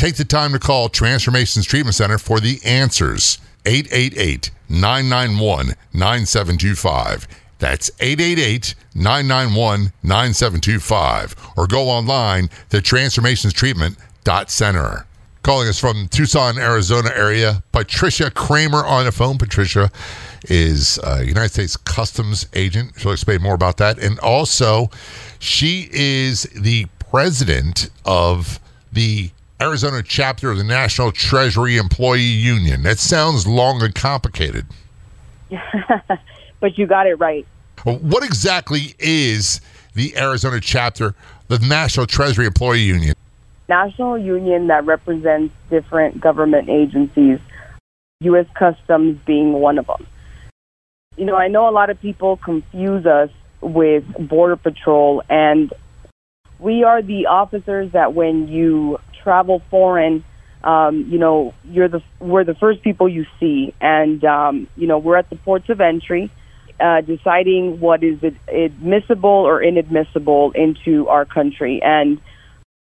Take the time to call Transformations Treatment Center for the answers. 888 991 9725. That's 888 991 9725. Or go online to transformationstreatment.center. Calling us from Tucson, Arizona area, Patricia Kramer on the phone. Patricia is a United States Customs agent. She'll explain more about that. And also, she is the president of the Arizona chapter of the National Treasury Employee Union. That sounds long and complicated. but you got it right. What exactly is the Arizona chapter, the National Treasury Employee Union? National union that represents different government agencies, U.S. Customs being one of them. You know, I know a lot of people confuse us with Border Patrol, and we are the officers that when you travel foreign, um, you know, you're the we're the first people you see, and um, you know, we're at the ports of entry, uh, deciding what is admissible or inadmissible into our country, and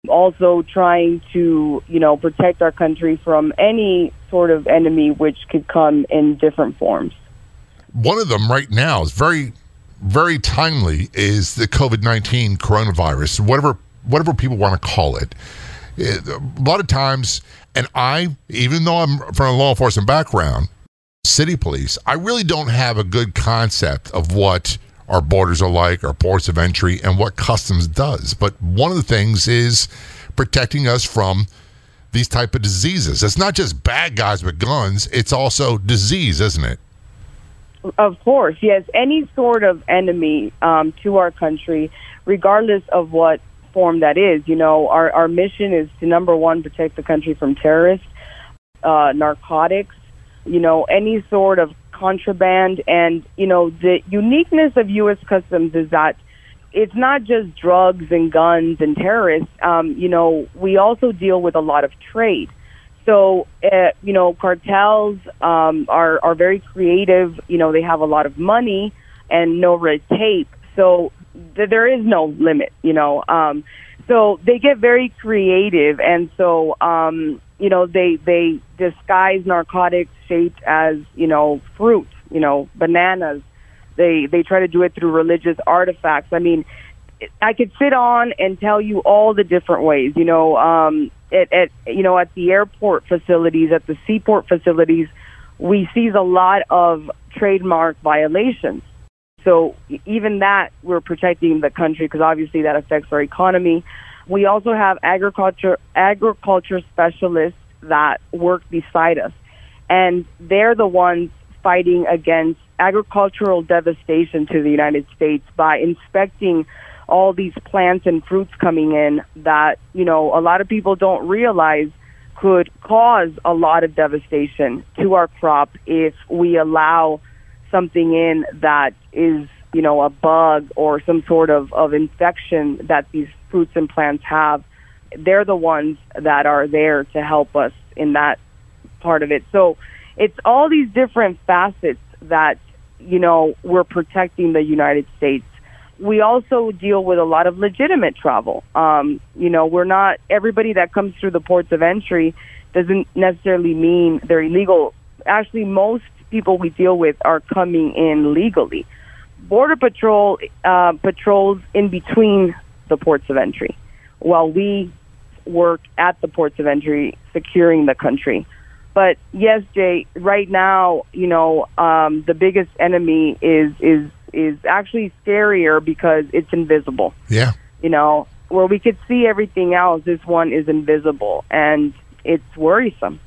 also trying to, you know, protect our country from any sort of enemy which could come in different forms. One of them right now is very, very timely is the COVID nineteen coronavirus, whatever whatever people want to call it. A lot of times, and I, even though I'm from a law enforcement background, city police, I really don't have a good concept of what our borders are like, our ports of entry, and what customs does. But one of the things is protecting us from these type of diseases. It's not just bad guys with guns; it's also disease, isn't it? Of course, yes. Any sort of enemy um, to our country, regardless of what form that is. You know, our our mission is to number one protect the country from terrorists, uh, narcotics. You know, any sort of contraband. And, you know, the uniqueness of U.S. Customs is that it's not just drugs and guns and terrorists. Um, you know, we also deal with a lot of trade. So, uh, you know, cartels um, are, are very creative. You know, they have a lot of money and no red tape. So th- there is no limit, you know. Um, so they get very creative. And so, um, you know, they, they disguise narcotics shaped as, you know, fruit, you know, bananas. They they try to do it through religious artifacts. I mean, I could sit on and tell you all the different ways, you know, um at, at you know, at the airport facilities, at the seaport facilities, we see a lot of trademark violations. So even that, we're protecting the country because obviously that affects our economy. We also have agriculture agriculture specialists that work beside us and they're the ones fighting against agricultural devastation to the United States by inspecting all these plants and fruits coming in that, you know, a lot of people don't realize could cause a lot of devastation to our crop if we allow something in that is, you know, a bug or some sort of, of infection that these fruits and plants have. They're the ones that are there to help us in that part of it. So it's all these different facets that, you know, we're protecting the United States. We also deal with a lot of legitimate travel. Um, you know, we're not, everybody that comes through the ports of entry doesn't necessarily mean they're illegal. Actually, most people we deal with are coming in legally. Border Patrol uh, patrols in between the ports of entry while we work at the ports of entry securing the country. But yes, Jay, right now, you know, um, the biggest enemy is is is actually scarier because it's invisible. Yeah. You know, where we could see everything else, this one is invisible and it's worrisome.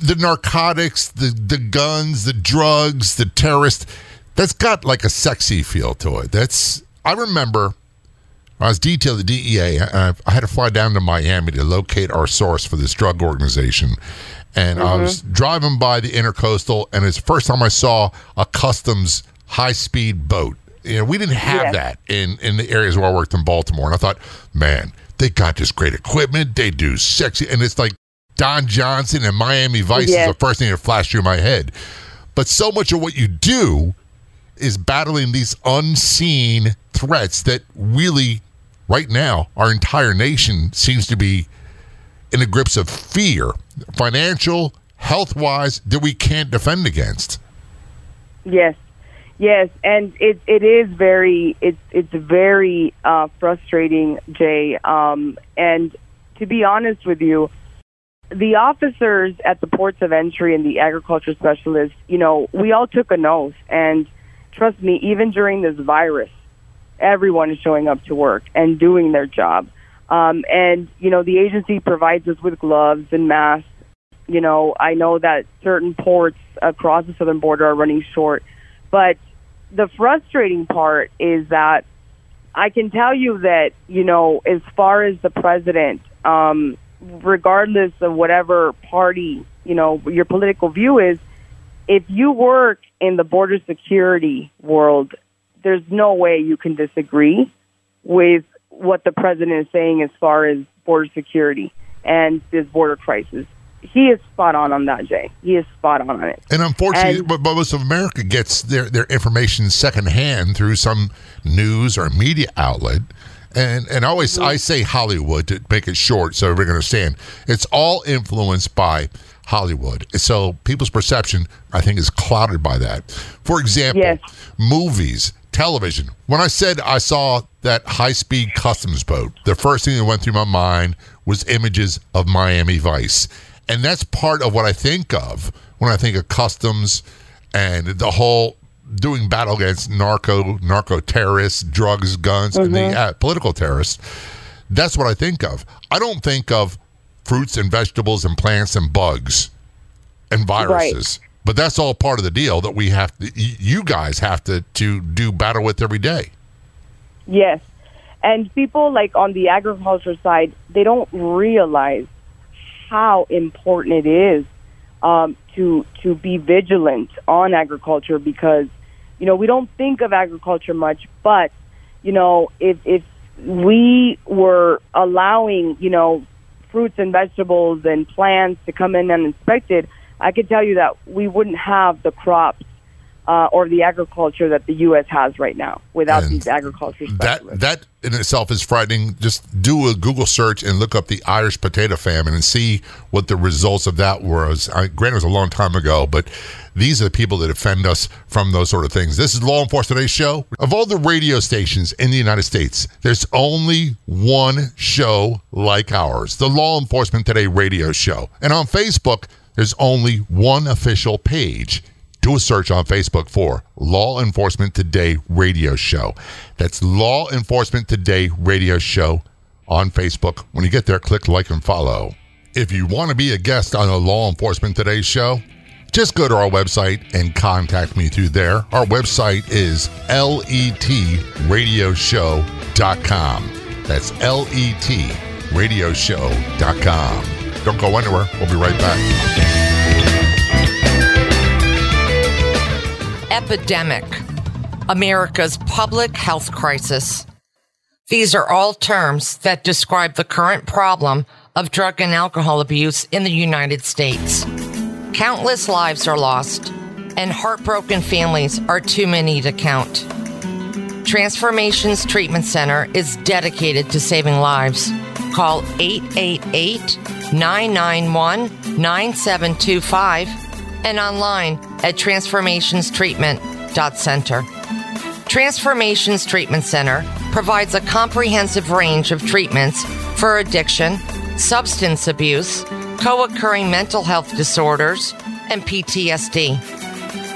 The narcotics, the the guns, the drugs, the terrorists, that's got like a sexy feel to it. That's I remember I was detailed the DEA. I, I had to fly down to Miami to locate our source for this drug organization. And I was mm-hmm. driving by the intercoastal, and it's the first time I saw a customs high speed boat. You know, we didn't have Yes. that in, in the areas where I worked in Baltimore. And I thought, man, they got this great equipment. They do sexy. And it's like Don Johnson and Miami Vice Yes. is the first thing that flashed through my head. But so much of what you do is battling these unseen threats that really, right now, our entire nation seems to be in the grips of fear, financial, health wise, that we can't defend against. Yes, yes, and it it is very it's it's very uh, frustrating, Jay. Um, and to be honest with you, the officers at the ports of entry and the agriculture specialists, you know, we all took an oath, and trust me, even during this virus, everyone is showing up to work and doing their job. Um, and you know, the agency provides us with gloves and masks. You know, I know that certain ports across the southern border are running short, but the frustrating part is that I can tell you that, you know, as far as the president, um, regardless of whatever party, you know, your political view is, if you work in the border security world, there's no way you can disagree with what the president is saying as far as border security and this border crisis. He is spot on on that, Jay. He is spot on on it. And unfortunately, And- but, most of America gets their, their information secondhand through some news or media outlet. And and I always I say Hollywood to make it short so everybody can understand. It's all influenced by Hollywood. So people's perception, I think, is clouded by that. For example, Yes. movies, television. When I said I saw that high speed customs boat, the first thing that went through my mind was images of Miami Vice. And that's part of what I think of when I think of customs and the whole doing battle against narco, narco terrorists, drugs, guns, and the uh, political terrorists. That's what I think of. I don't think of fruits and vegetables and plants and bugs and viruses. But that's all part of the deal that we have to, you guys have to, to do battle with every day. Yes. And people like on the agriculture side, they don't realize how important it is um, to to be vigilant on agriculture because you know we don't think of agriculture much, but you know if if we were allowing you know fruits and vegetables and plants to come in uninspected, I could tell you that we wouldn't have the crops uh, or the agriculture that the U.S. has right now without And these agriculture That specialists. that in itself is frightening. Just do a Google search and look up the Irish potato famine and see what the results of that was. I, granted, it was a long time ago, but these are the people that defend us from those sort of things. This is Law Enforcement Today's show. Of all the radio stations in the United States, there's only one show like ours, the Law Enforcement Today radio show. And on Facebook, there's only one official page do a search on Facebook for Law Enforcement Today Radio Show. That's Law Enforcement Today Radio Show on Facebook. When you get there, click like and follow. If you want to be a guest on a Law Enforcement Today show, just go to our website and contact me through there. Our website is letradioshow.com. That's letradioshow.com. Don't go anywhere. We'll be right back. Epidemic, America's public health crisis. These are all terms that describe the current problem of drug and alcohol abuse in the United States. Countless lives are lost. and heartbroken families are too many to count. Transformations Treatment Center is dedicated to saving lives. Call 888 991 9725 and online at transformationstreatment.center. Transformations Treatment Center provides a comprehensive range of treatments for addiction, substance abuse, co occurring mental health disorders, and PTSD.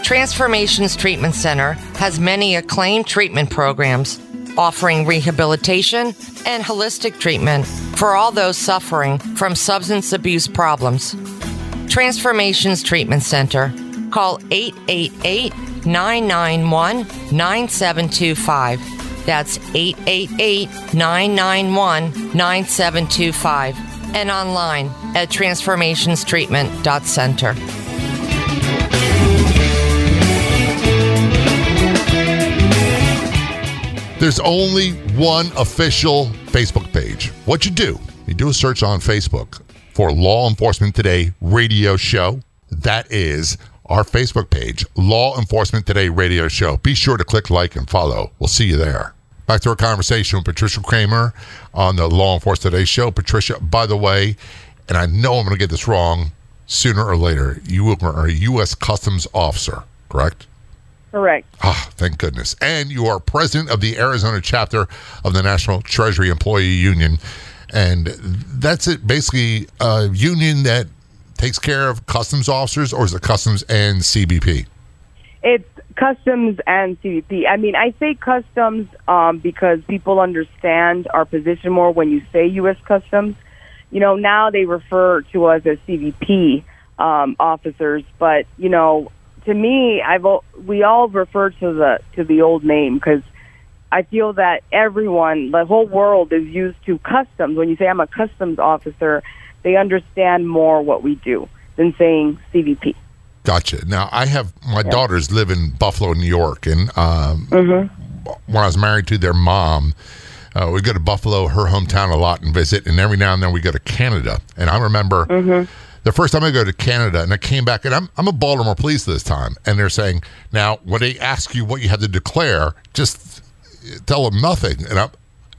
Transformations Treatment Center has many acclaimed treatment programs offering rehabilitation and holistic treatment for all those suffering from substance abuse problems. Transformations Treatment Center. Call 888 991 9725. That's 888 991 9725. And online at transformationstreatment.center. There's only one official Facebook page. What you do, you do a search on Facebook for Law Enforcement Today radio show. That is our Facebook page, Law Enforcement Today radio show. Be sure to click like and follow. We'll see you there. Back to our conversation with Patricia Kramer on the Law Enforcement Today show. Patricia, by the way, and I know I'm going to get this wrong sooner or later, you are a U.S. Customs officer, correct? Correct. Ah, thank goodness. And you are president of the Arizona chapter of the National Treasury Employee Union. And that's it, basically a union that takes care of customs officers, or is it customs and CBP? It's customs and CBP. I mean, I say customs um, because people understand our position more when you say U.S. Customs. You know, now they refer to us as CBP um, officers, but you know, to me, I've we all refer to the to the old name because I feel that everyone, the whole world, is used to customs. When you say I'm a customs officer, they understand more what we do than saying CBP. Gotcha. Now I have my yeah. daughters live in Buffalo, New York, and um, mm-hmm. when I was married to their mom. Uh, we go to Buffalo, her hometown, a lot and visit, and every now and then we go to Canada. And I remember mm-hmm the first time I go to Canada and I came back and I'm, I'm a Baltimore police this time. And they're saying, now, when they ask you what you have to declare, just tell them nothing. And I,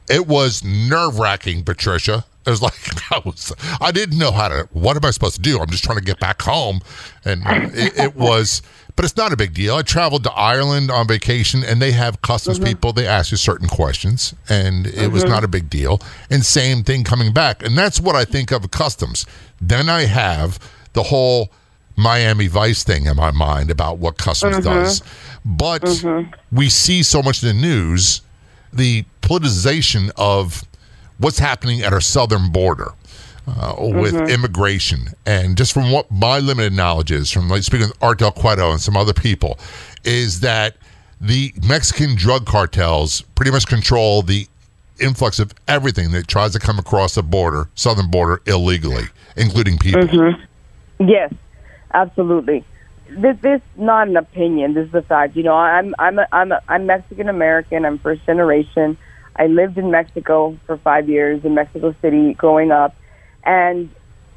it was nerve wracking, Patricia. It was like I was. I didn't know how to. What am I supposed to do? I'm just trying to get back home, and it, it was. But it's not a big deal. I traveled to Ireland on vacation, and they have customs mm-hmm. people. They ask you certain questions, and it mm-hmm. was not a big deal. And same thing coming back, and that's what I think of customs. Then I have the whole Miami Vice thing in my mind about what customs mm-hmm. does. But mm-hmm. we see so much in the news the politicization of what's happening at our southern border. Uh, with mm-hmm. immigration, and just from what my limited knowledge is, from like speaking with Art Del Cueto and some other people, is that the Mexican drug cartels pretty much control the influx of everything that tries to come across the border, southern border, illegally including people. Mm-hmm. Yes, absolutely. This, this not an opinion. This is a fact. You know, I'm I'm a, I'm a, I'm Mexican American. I'm first generation. I lived in Mexico for five years in Mexico City growing up, and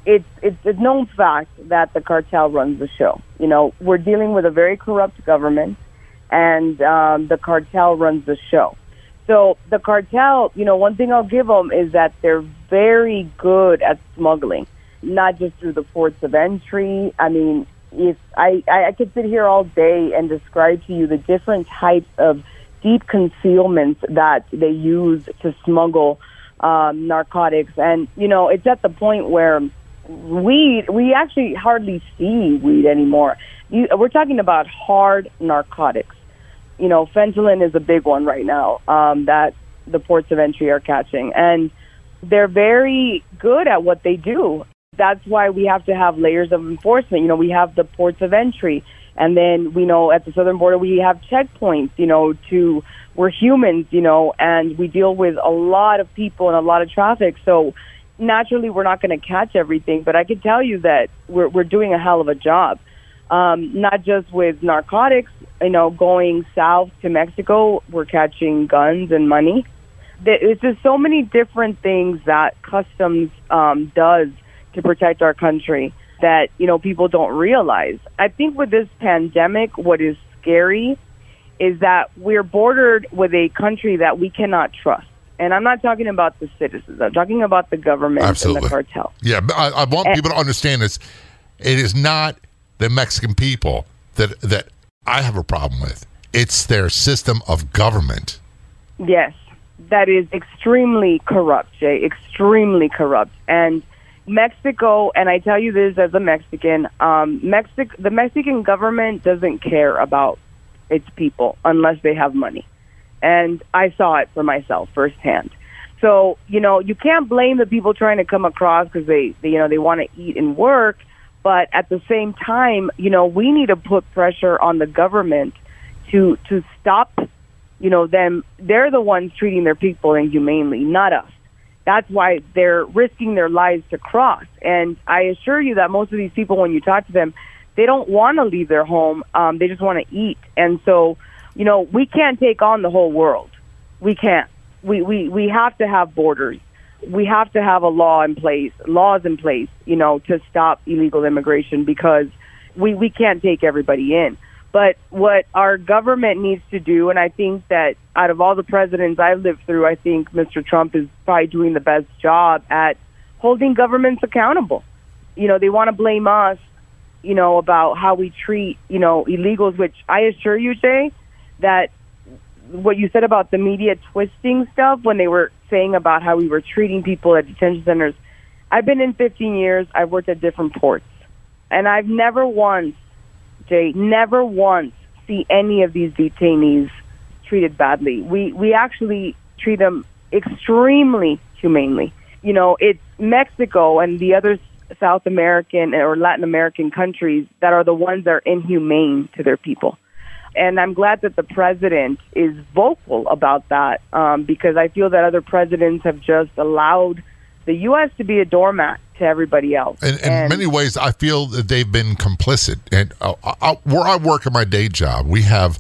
it's it's a known fact that the cartel runs the show. You know, we're dealing with a very corrupt government, and um, the cartel runs the show. So the cartel, you know, one thing I'll give them is that they're very good at smuggling not just through the ports of entry. I mean, if I, I could sit here all day and describe to you the different types of deep concealments that they use to smuggle um, narcotics, and you know, it's at the point where weed we actually hardly see weed anymore. You, we're talking about hard narcotics. You know, fentanyl is a big one right now um, that the ports of entry are catching, and they're very good at what they do that's why we have to have layers of enforcement. You know, we have the ports of entry, and then we know at the southern border we have checkpoints. You know, to we're humans. You know, and we deal with a lot of people and a lot of traffic. So naturally, we're not going to catch everything. But I can tell you that we're we're doing a hell of a job. Um, not just with narcotics. You know, going south to Mexico, we're catching guns and money. There's just so many different things that customs um, does to protect our country. that you know people don't realize. I think with this pandemic, what is scary is that we're bordered with a country that we cannot trust. And I'm not talking about the citizens. I'm talking about the government Absolutely. and the cartel. Yeah, I, I want And- people to understand this. It is not the Mexican people that that I have a problem with. It's their system of government. Yes, that is extremely corrupt, Jay. Extremely corrupt. And Mexico, and I tell you this as a Mexican, um, Mexic- the Mexican government doesn't care about its people unless they have money. And I saw it for myself firsthand. So, you know, you can't blame the people trying to come across because they, they, you know, they want to eat and work. But at the same time, you know, we need to put pressure on the government to to stop you know them they're the ones treating their people inhumanely not us that's why they're risking their lives to cross. And i assure you that most of these people when you talk to them they don't want to leave their home. Um, they just want to eat. And so you know we can't take on the whole world. We can't. We, we we have to have borders. We have to have a law in place laws in place you know to stop illegal immigration because we we can't take everybody in but what our government needs to do, and I think that out of all the presidents I've lived through, I think Mr. Trump is probably doing the best job at holding governments accountable. You know, they want to blame us, you know, about how we treat, you know, illegals, which I assure you, Jay, that what you said about the media twisting stuff when they were saying about how we were treating people at detention centers. I've been in 15 years. I've worked at different ports. And I've never once Jay, never once see any of these detainees treated badly. We we actually treat them extremely humanely. You know, it's Mexico and the other South American or Latin American countries that are the ones that are inhumane to their people. And I'm glad that the president is vocal about that um, because I feel that other presidents have just allowed the U.S. to be a doormat to everybody else. In, in And- many ways, I feel that they've been complicit. And uh, I, where I work in my day job, we have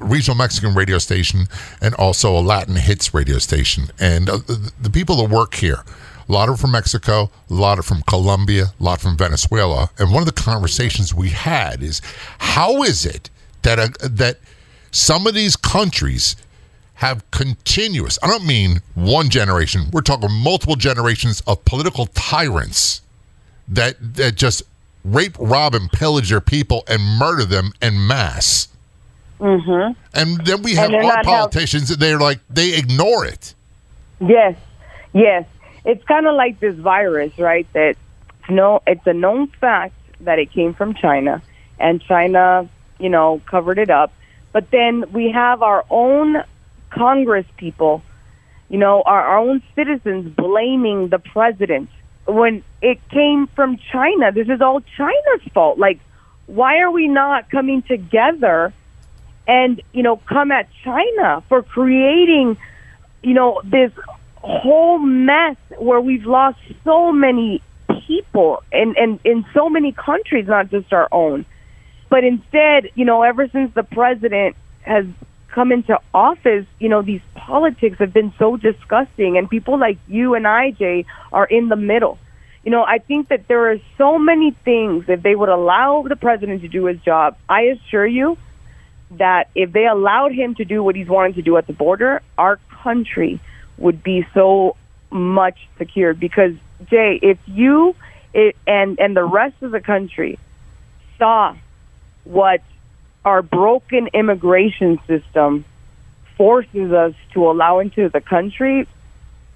a regional Mexican radio station and also a Latin hits radio station. And uh, the, the people that work here, a lot are from Mexico, a lot are from Colombia, a lot from Venezuela. And one of the conversations we had is, how is it that uh, that some of these countries have continuous, I don't mean one generation, we're talking multiple generations of political tyrants that, that just rape, rob, and pillage their people and murder them en masse. Mm-hmm. And then we have our help- politicians that they're like, they ignore it. Yes, yes. It's kind of like this virus, right? That no, it's a known fact that it came from China, and China, you know, covered it up. But then we have our own Congress people, you know, our, our own citizens blaming the president when it came from China. This is all China's fault. Like, why are we not coming together and you know come at China for creating you know, this whole mess where we've lost so many people and and in so many countries, not just our own. But instead, you know, ever since the president has come into office, you know, these politics have been so disgusting and people like you and I, Jay, are in the middle. You know, I think that there are so many things if they would allow the president to do his job, I assure you that if they allowed him to do what he's wanting to do at the border, our country would be so much secured. Because Jay, if you it, and and the rest of the country saw what our broken immigration system forces us to allow into the country,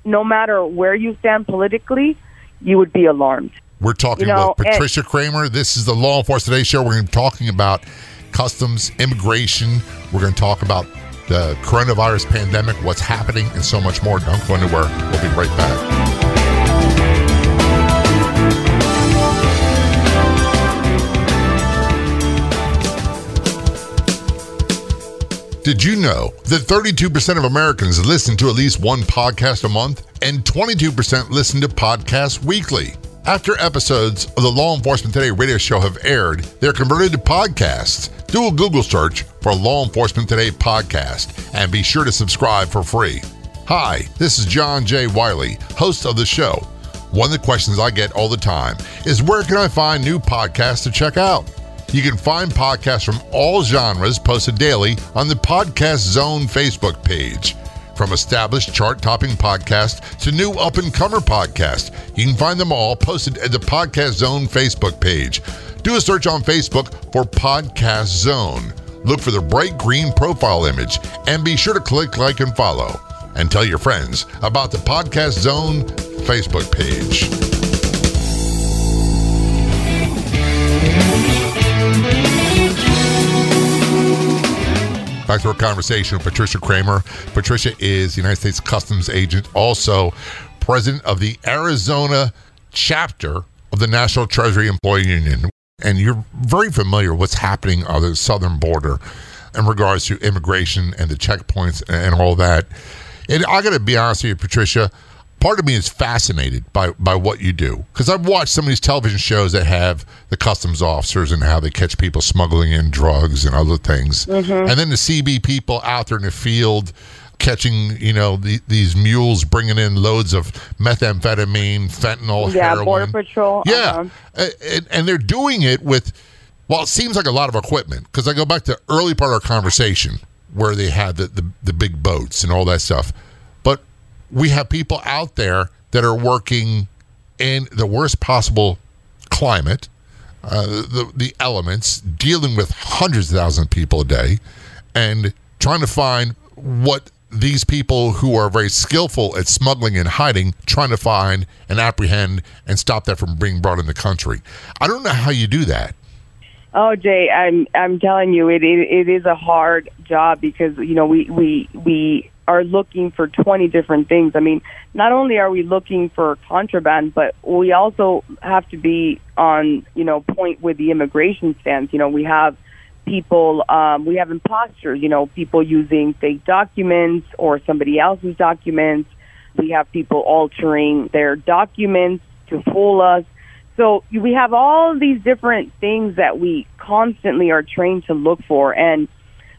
no matter where you stand politically, you would be alarmed. We're talking You know, with and- Patricia Kramer. This is the Law Enforcement Today Show. We're going to be talking about customs, immigration. We're going to talk about the coronavirus pandemic, what's happening, and so much more. Don't go anywhere. We'll be right back. Did you know that 32% of Americans listen to at least one podcast a month and 22% listen to podcasts weekly? After episodes of the Law Enforcement Today radio show have aired, they're converted to podcasts. Do a Google search for Law Enforcement Today podcast and be sure to subscribe for free. Hi, this is John J. Wiley, host of the show. One of the questions I get all the time is where can I find new podcasts to check out? You can find podcasts from all genres posted daily on the Podcast Zone Facebook page. From established chart topping podcasts to new up and comer podcasts, you can find them all posted at the Podcast Zone Facebook page. Do a search on Facebook for Podcast Zone. Look for the bright green profile image and be sure to click like and follow. And tell your friends about the Podcast Zone Facebook page. Back to our conversation with Patricia Kramer. Patricia is the United States Customs agent, also president of the Arizona chapter of the National Treasury Employee Union. And you're very familiar with what's happening on the southern border in regards to immigration and the checkpoints and all that. And I got to be honest with you, Patricia, part of me is fascinated by, by what you do because I've watched some of these television shows that have the customs officers and how they catch people smuggling in drugs and other things, Mm-hmm. and then to see be people out there in the field catching you know the, these mules bringing in loads of methamphetamine, fentanyl, Yeah, heroin. Border Patrol. Yeah, uh-huh. And, and they're doing it with, well, it seems like a lot of equipment. Because I go back to the early part of our conversation where they had the, the, the big boats and all that stuff. We have people out there that are working in the worst possible climate, uh, the, the elements, dealing with hundreds of thousands of people a day, and trying to find what these people who are very skillful at smuggling and hiding, trying to find and apprehend and stop that from being brought in the country. I don't know how you do that. Oh, Jay, I'm I'm telling you, it, it it is a hard job because you know we we we are looking for 20 different things. I mean, not only are we looking for contraband, but we also have to be on you know point with the immigration stance. You know, we have people, um, we have imposters. You know, people using fake documents or somebody else's documents. We have people altering their documents to fool us. So we have all these different things that we constantly are trained to look for. And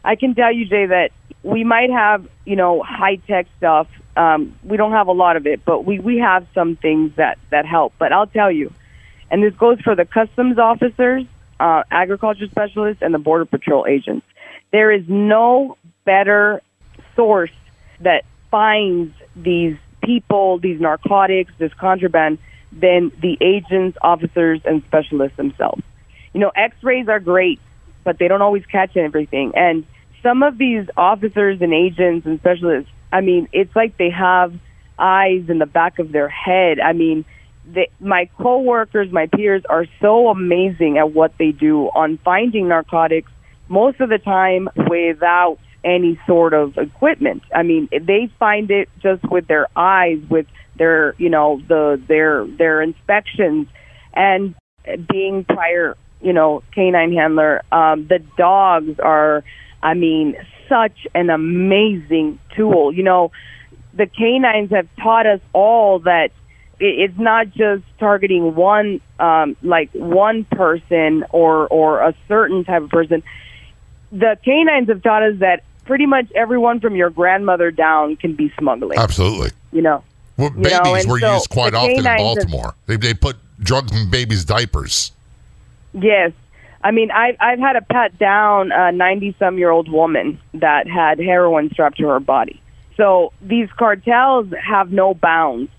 I can tell you, Jay, that we might have, you know, high tech stuff. Um, we don't have a lot of it, but we, we have some things that, that help. But I'll tell you, and this goes for the customs officers, uh, agriculture specialists, and the border patrol agents. There is no better source that finds these people, these narcotics, this contraband than the agents, officers, and specialists themselves. You know, x-rays are great, but they don't always catch everything. And some of these officers and agents and specialists, I mean, it's like they have eyes in the back of their head. I mean, they, my coworkers, my peers are so amazing at what they do on finding narcotics most of the time without any sort of equipment. I mean, they find it just with their eyes, with their, you know, the their their inspections and being prior, you know, canine handler. Um, the dogs are, I mean, such an amazing tool. You know, the canines have taught us all that it's not just targeting one, um, like one person or or a certain type of person. The canines have taught us that pretty much everyone from your grandmother down can be smuggling. Absolutely. You know. Well, You know, babies were so used quite often in canines have- Baltimore. They, they put drugs in babies' diapers. Yes. I mean, I've I've had to pat down a ninety-some-year-old woman that had heroin strapped to her body. So these cartels have no bounds,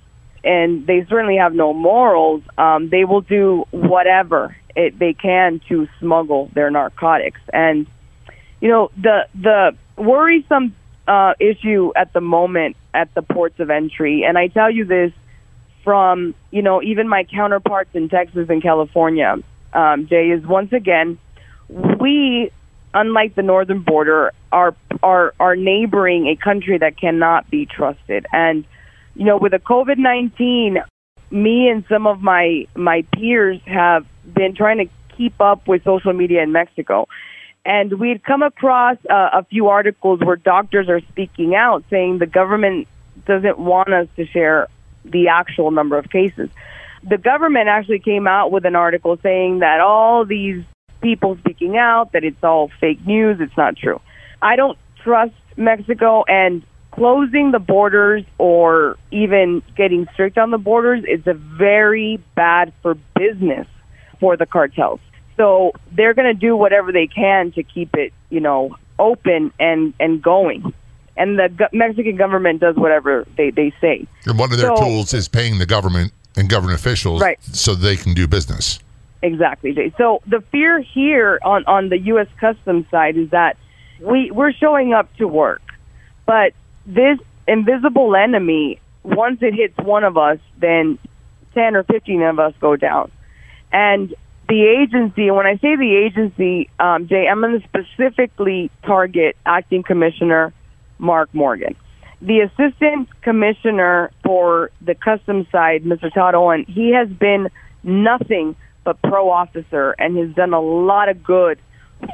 and they certainly have no morals. Um, they will do whatever it, they can to smuggle their narcotics. And you know, the the worrisome uh, issue at the moment at the ports of entry, and I tell you this from you know even my counterparts in Texas and California, um, Jay is once again we, unlike the northern border, are are are neighboring a country that cannot be trusted. And you know, with the COVID nineteen, me and some of my my peers have been trying to keep up with social media in Mexico. And we'd come across uh, a few articles where doctors are speaking out saying the government doesn't want us to share the actual number of cases. The government actually came out with an article saying that all these people speaking out, that it's all fake news, it's not true. I don't trust Mexico, and closing the borders or even getting strict on the borders is a very bad for business for the cartels. So they're going to do whatever they can to keep it, you know, open and and going. And the go- Mexican government does whatever they they say. And one of their So- tools is paying the government and government officials Right. so they can do business. Exactly, So the fear here on, on the U.S. Customs side is that we we're showing up to work, but this invisible enemy, once it hits one of us, then ten or fifteen of us go down, and the agency. And when I say the agency, um, Jay, I'm going to specifically target Acting Commissioner Mark Morgan. The assistant commissioner for the customs side, Mr. Todd Owen, he has been nothing but pro officer and has done a lot of good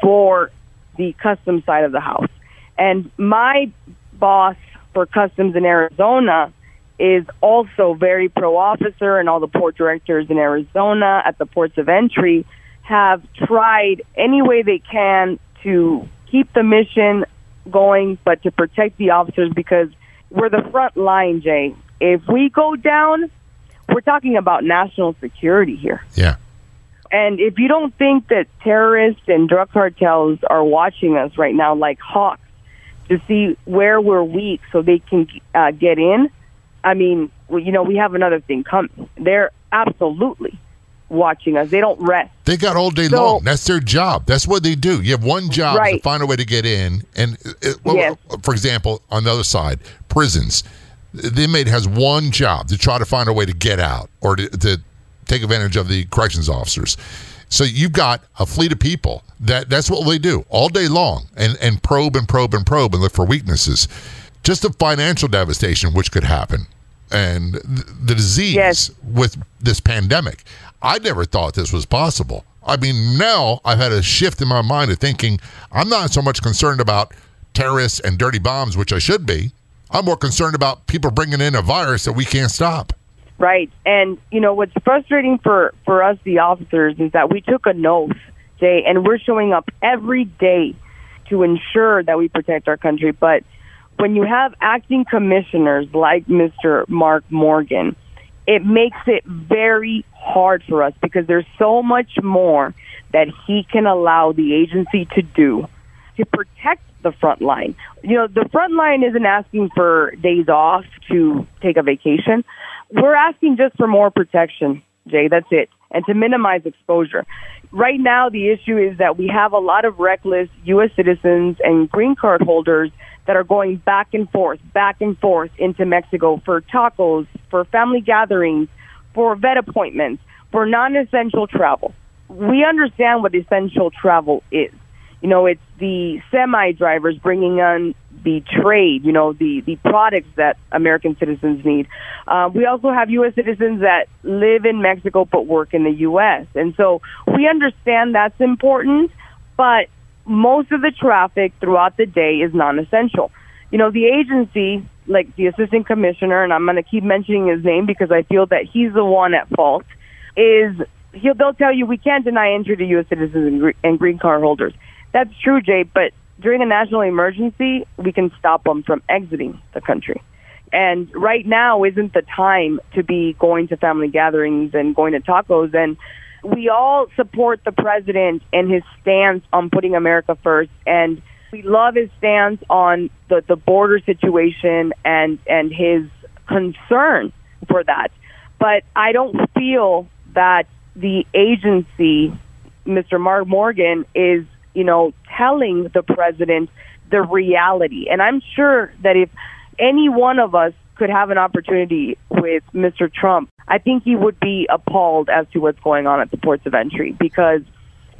for the customs side of the house. And my boss for customs in Arizona is also very pro officer, and all the port directors in Arizona at the ports of entry have tried any way they can to keep the mission going, but to protect the officers because we're the front line, Jay. If we go down, we're talking about national security here. Yeah. And if you don't think that terrorists and drug cartels are watching us right now like hawks to see where we're weak so they can uh, get in, I mean, you know, we have another thing coming. They're absolutely watching us. They don't rest. They got all day So- long. That's their job. That's what they do. You have one job to find a way to get in. And, uh, well, Yes. for example, on the other side, prisons. The inmate has one job to try to find a way to get out or to, to take advantage of the corrections officers. So you've got a fleet of people that that's what they do all day long and, and probe and probe and probe and look for weaknesses. Just the financial devastation which could happen and the disease Yes. with this pandemic. I never thought this was possible. I mean, now I've had a shift in my mind of thinking I'm not so much concerned about terrorists and dirty bombs, which I should be. I'm more concerned about people bringing in a virus that we can't stop. Right. And, you know, what's frustrating for, for us, the officers, is that we took a oath, Jay, and we're showing up every day to ensure that we protect our country. But when you have acting commissioners like Mr. Mark Morgan, it makes it very hard for us because there's so much more that he can allow the agency to do to protect the front line. You know, the front line isn't asking for days off to take a vacation. We're asking just for more protection, Jay. That's it. And to minimize exposure. Right now, the issue is that we have a lot of reckless U.S. citizens and green card holders that are going back and forth, back and forth into Mexico for tacos, for family gatherings, for vet appointments, for non essential travel. We understand what essential travel is. You know, it's the semi drivers bringing on the trade, you know, the, the products that American citizens need. Uh, we also have U.S. citizens that live in Mexico but work in the U.S. And so we understand that's important, but most of the traffic throughout the day is non essential. You know, the agency, like the assistant commissioner, and I'm going to keep mentioning his name because I feel that he's the one at fault, is he'll, they'll tell you we can't deny entry to U.S. citizens and, and green card holders. That's true, Jay, but during a national emergency, we can stop them from exiting the country. And right now isn't the time to be going to family gatherings and going to tacos. And we all support the president and his stance on putting America first. And we love his stance on the, the border situation and, and his concern for that. But I don't feel that the agency, Mr. Mark Morgan, is, you know, telling the president the reality. And I'm sure that if any one of us could have an opportunity with Mr. Trump, I think he would be appalled as to what's going on at the ports of entry because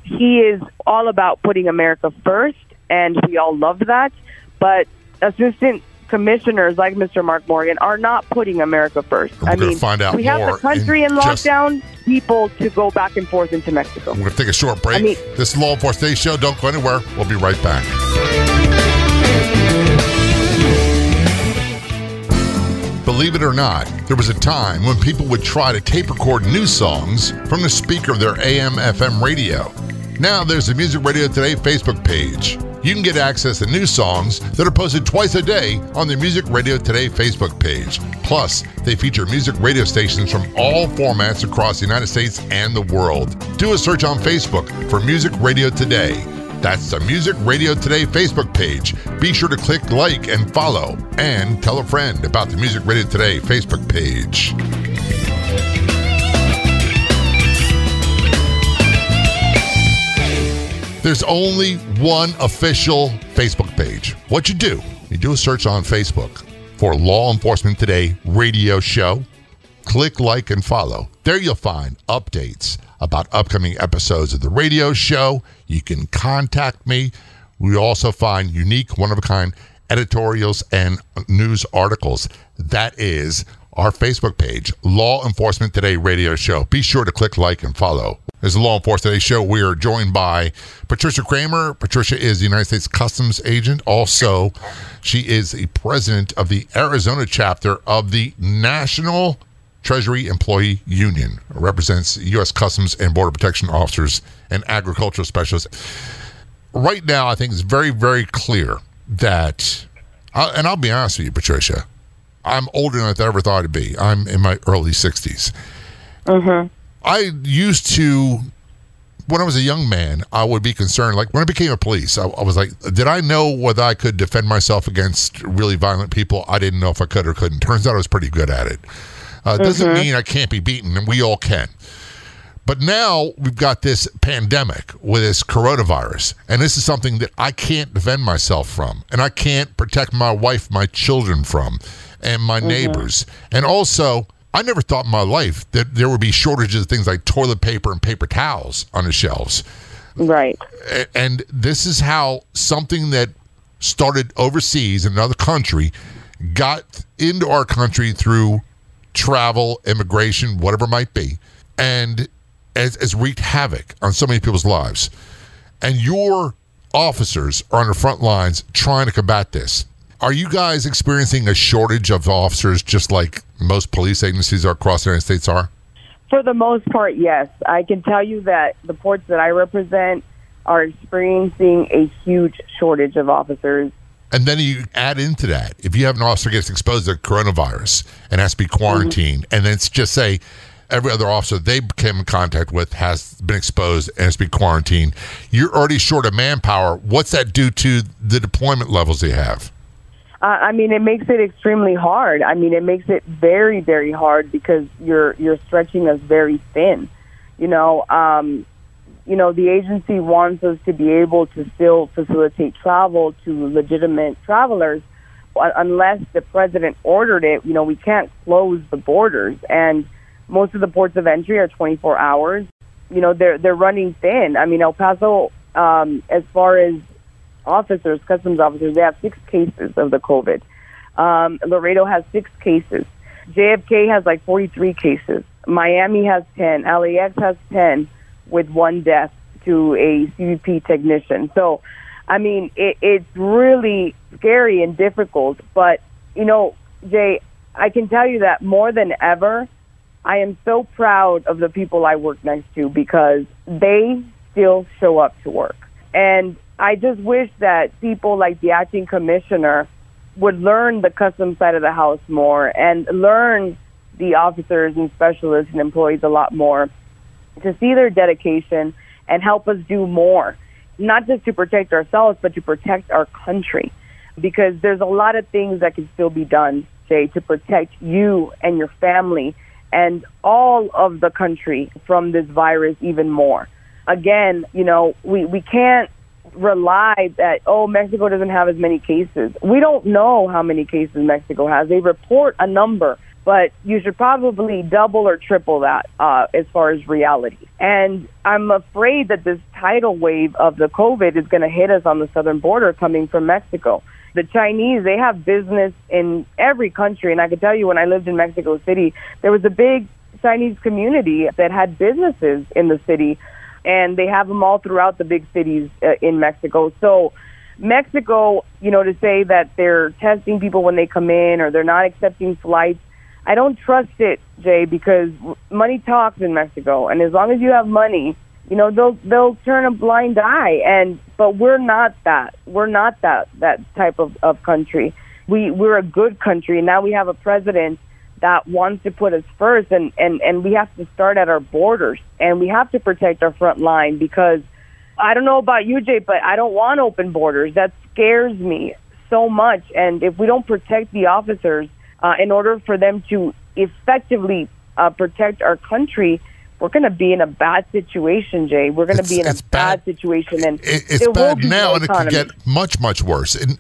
he is all about putting America first, and we all love that. But assistant commissioners like Mr. Mark Morgan are not putting America first. We're I mean, find out we have the country in in just- lockdown, people to go back and forth into Mexico. We're going to take a short break. I mean- this is Law Enforcement Today Show. Don't go anywhere. We'll be right back. Believe it or not, there was a time when people would try to tape record new songs from the speaker of their AM FM radio. Now there's the Music Radio Today Facebook page. you can get access to new songs that are posted twice a day on the Music Radio Today Facebook page. Plus, they feature music radio stations from all formats across the United States and the world. Do a search on Facebook for Music Radio Today. That's the Music Radio Today Facebook page. Be sure to click like and follow, and tell a friend about the Music Radio Today Facebook page. There's only one official Facebook page. What you do, you do a search on Facebook for Law Enforcement Today radio show. Click like and follow. There you'll find updates about upcoming episodes of the radio show. You can contact me. We also find unique, one of a kind editorials and news articles. That is our Facebook page, Law Enforcement Today Radio Show. Be sure to click like and follow. As the Law Enforcement Today Show, we are joined by Patricia Kramer. Patricia is the United States Customs agent. Also, she is the president of the Arizona chapter of the National Treasury Employee Union. Represents U.S. Customs and Border Protection officers and agricultural specialists. Right now, I think it's very, very clear that, and I'll be honest with you, Patricia, I'm older than I ever thought I'd be. I'm in my early 60s. Mm-hmm. I used to, when I was a young man, I would be concerned. Like when I became a police, I, I was like, did I know whether I could defend myself against really violent people? I didn't know if I could or couldn't. Turns out I was pretty good at it. Uh, Doesn't mean I can't be beaten, and we all can. But now we've got this pandemic with this coronavirus, and this is something that I can't defend myself from, and I can't protect my wife, my children from, and my neighbors. And also, I never thought in my life that there would be shortages of things like toilet paper and paper towels on the shelves. Right. And this is how something that started overseas in another country got into our country through travel, immigration, whatever it might be, and has, has wreaked havoc on so many people's lives. And your officers are on the front lines trying to combat this. Are you guys experiencing a shortage of officers just like most police agencies across the United States are? For the most part, yes. I can tell you that the ports that I represent are experiencing a huge shortage of officers. And then you add into that, if you have an officer gets exposed to coronavirus and has to be quarantined, and then it's just say every other officer they came in contact with has been exposed and has to be quarantined, you're already short of manpower. What's that do to the deployment levels they have? Uh, I mean, it makes it extremely hard. I mean, it makes it very, very hard because you're you're stretching us very thin. You know, um, you know, the agency wants us to be able to still facilitate travel to legitimate travelers, unless the president ordered it. You know, we can't close the borders, and most of the ports of entry are 24 hours. You know, they're they're running thin. I mean, El Paso, um, as far as officers, customs officers, they have six cases of the COVID. Um, Laredo has six cases. JFK has like 43 cases. Miami has 10. LAX has 10 with one death to a CBP technician. So, I mean, it, it's really scary and difficult. But, you know, Jay, I can tell you that more than ever, I am so proud of the people I work next to because they still show up to work. And I just wish that people like the acting commissioner would learn the custom side of the house more and learn the officers and specialists and employees a lot more to see their dedication and help us do more, not just to protect ourselves, but to protect our country. Because there's a lot of things that can still be done, Jay, to protect you and your family and all of the country from this virus even more. Again, you know, we, we can't rely that, oh, Mexico doesn't have as many cases. We don't know how many cases Mexico has. They report a number, but you should probably double or triple that uh, as far as reality. And I'm afraid that this tidal wave of the COVID is going to hit us on the southern border coming from Mexico. The Chinese, they have business in every country. And I can tell you, when I lived in Mexico City, there was a big Chinese community that had businesses in the city and they have them all throughout the big cities uh, in Mexico. So, Mexico, you know, to say that they're testing people when they come in or they're not accepting flights, I don't trust it, Jay, because money talks in Mexico, and as long as you have money, you know they'll they'll turn a blind eye and but we're not that we're not that that type of, of country. We we're a good country now we have a president that wants to put us first and and and we have to start at our borders and we have to protect our front line because I don't know about you Jay but I don't want open borders. That scares me so much and if we don't protect the officers uh, in order for them to effectively uh, protect our country we're going to be in a bad situation, Jay. We're going to be in a bad, bad, situation, and it, it's bad now, and it could get much, much worse. And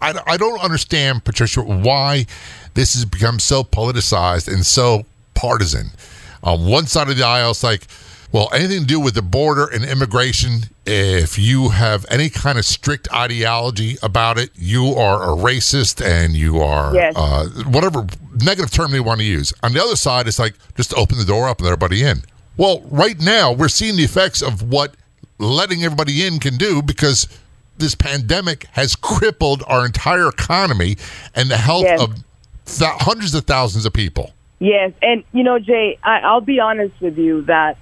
I, I don't understand, Patricia, why this has become so politicized and so partisan. On one side of the aisle, it's like, well, anything to do with the border and immigration, if you have any kind of strict ideology about it, you are a racist and you are yes. uh, whatever negative term they want to use. On the other side, it's like just open the door up and let everybody in. Well, right now we're seeing the effects of what letting everybody in can do because this pandemic has crippled our entire economy and the health yes. of th- hundreds of thousands of people. Yes, and you know, Jay, I, I'll be honest with you that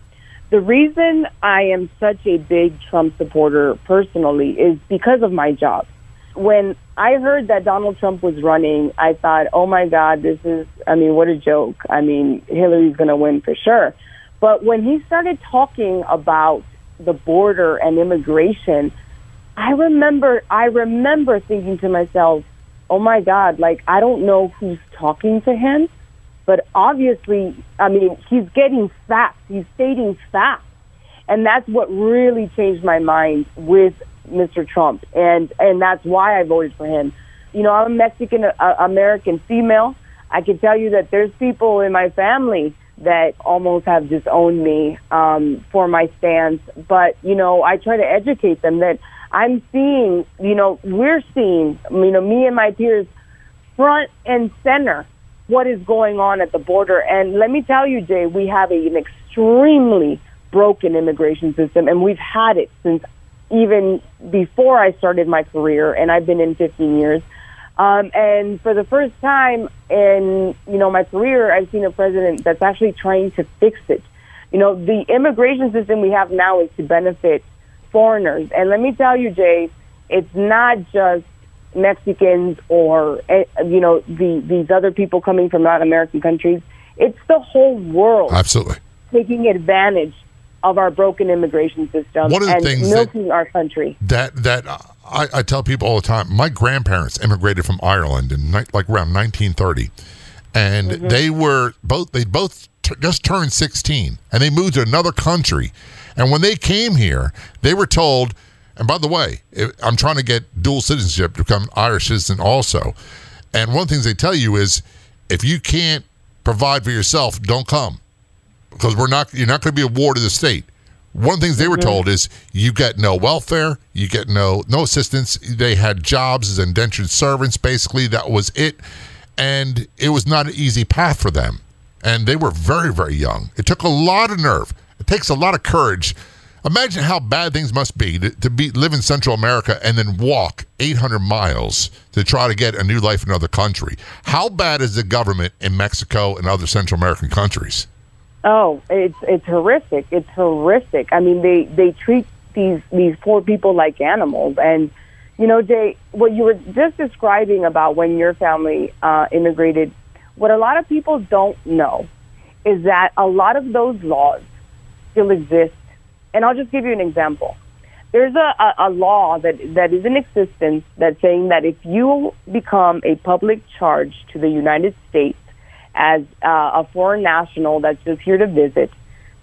the reason I am such a big Trump supporter personally is because of my job. When I heard that Donald Trump was running, I thought, oh my God, this is, I mean, what a joke. I mean, Hillary's going to win for sure. But when he started talking about the border and immigration, I remember I remember thinking to myself, "Oh my god, like I don't know who's talking to him, but obviously, I mean, he's getting facts. He's stating facts." And that's what really changed my mind with Mr. Trump. And and that's why I voted for him. You know, I'm a Mexican uh, American female. I can tell you that there's people in my family that almost have disowned me um, for my stance. But you know, I try to educate them that I'm seeing, you know, we're seeing, you know, me and my peers front and center what is going on at the border. And let me tell you, Jay, we have a, an extremely broken immigration system, and we've had it since even before I started my career, and I've been in 15 years. Um, and for the first time in you know my career, I've seen a president that's actually trying to fix it. You know, the immigration system we have now is to benefit foreigners, and let me tell you, Jay, it's not just Mexicans or eh, you know the these other people coming from non American countries. It's the whole world. Absolutely taking advantage of our broken immigration system One of the and things milking that, our country. That that I, I, tell people all the time. My grandparents immigrated from Ireland in like around 1930, and mm-hmm. they were both they both t- just turned 16, and they moved to another country. And when they came here, they were told. And by the way, I'm trying to get dual citizenship to become Irish citizen also. And one of the things they tell you is, if you can't provide for yourself, don't come because we're not you're not going to be a ward of the state. One of the things they were mm-hmm. told is you get no welfare, you get no no assistance. They had jobs as indentured servants. Basically, that was it, and it was not an easy path for them. And they were very very young. It took a lot of nerve. It takes a lot of courage. Imagine how bad things must be to, to be live in Central America and then walk 800 miles to try to get a new life in another country. How bad is the government in Mexico and other Central American countries? Oh, it's it's horrific. It's horrific. I mean, they they treat these these poor people like animals. And you know, Jay, what you were just describing about when your family uh, immigrated, what a lot of people don't know is that a lot of those laws still exist. And I'll just give you an example. There's a, a, a law that, that is in existence that's saying that if you become a public charge to the United States as uh, a foreign national that's just here to visit,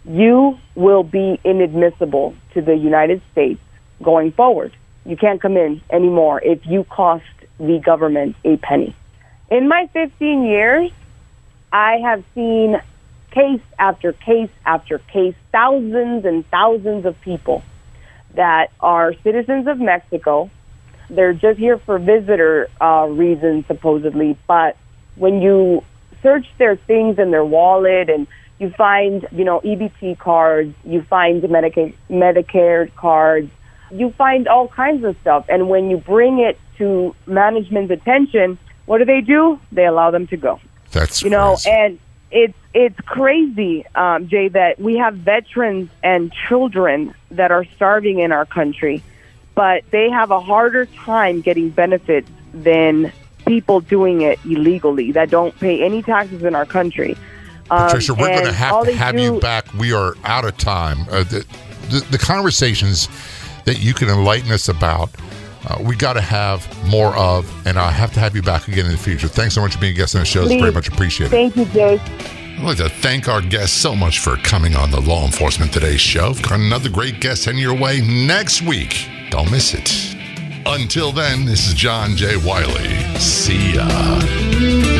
you will be inadmissible to the United States going forward. You can't come in anymore if you cost the government a penny. In my 15 years, I have seen case after case after case, thousands and thousands of people that are citizens of Mexico. They're just here for visitor uh, reasons, supposedly, but when you search their things in their wallet and you find, you know, EBT cards, you find Medicare, Medicare cards, you find all kinds of stuff. And when you bring it to management's attention, what do they do? They allow them to go. That's you know, crazy. and it's it's crazy, um, Jay, that we have veterans and children that are starving in our country, but they have a harder time getting benefits than people doing it illegally that don't pay any taxes in our country. Um, Patricia, we're going to have to have do, you back. We are out of time. Uh, the, the, the, conversations that you can enlighten us about, uh, we got to have more of, and I have to have you back again in the future. Thanks so much for being a guest on the show. It's very much appreciated. Thank you, Jay. I'd like to thank our guests so much for coming on the Law Enforcement Today show. We've Got another great guest heading your way next week. Don't miss it. Until then, this is John J. Wiley. See ya.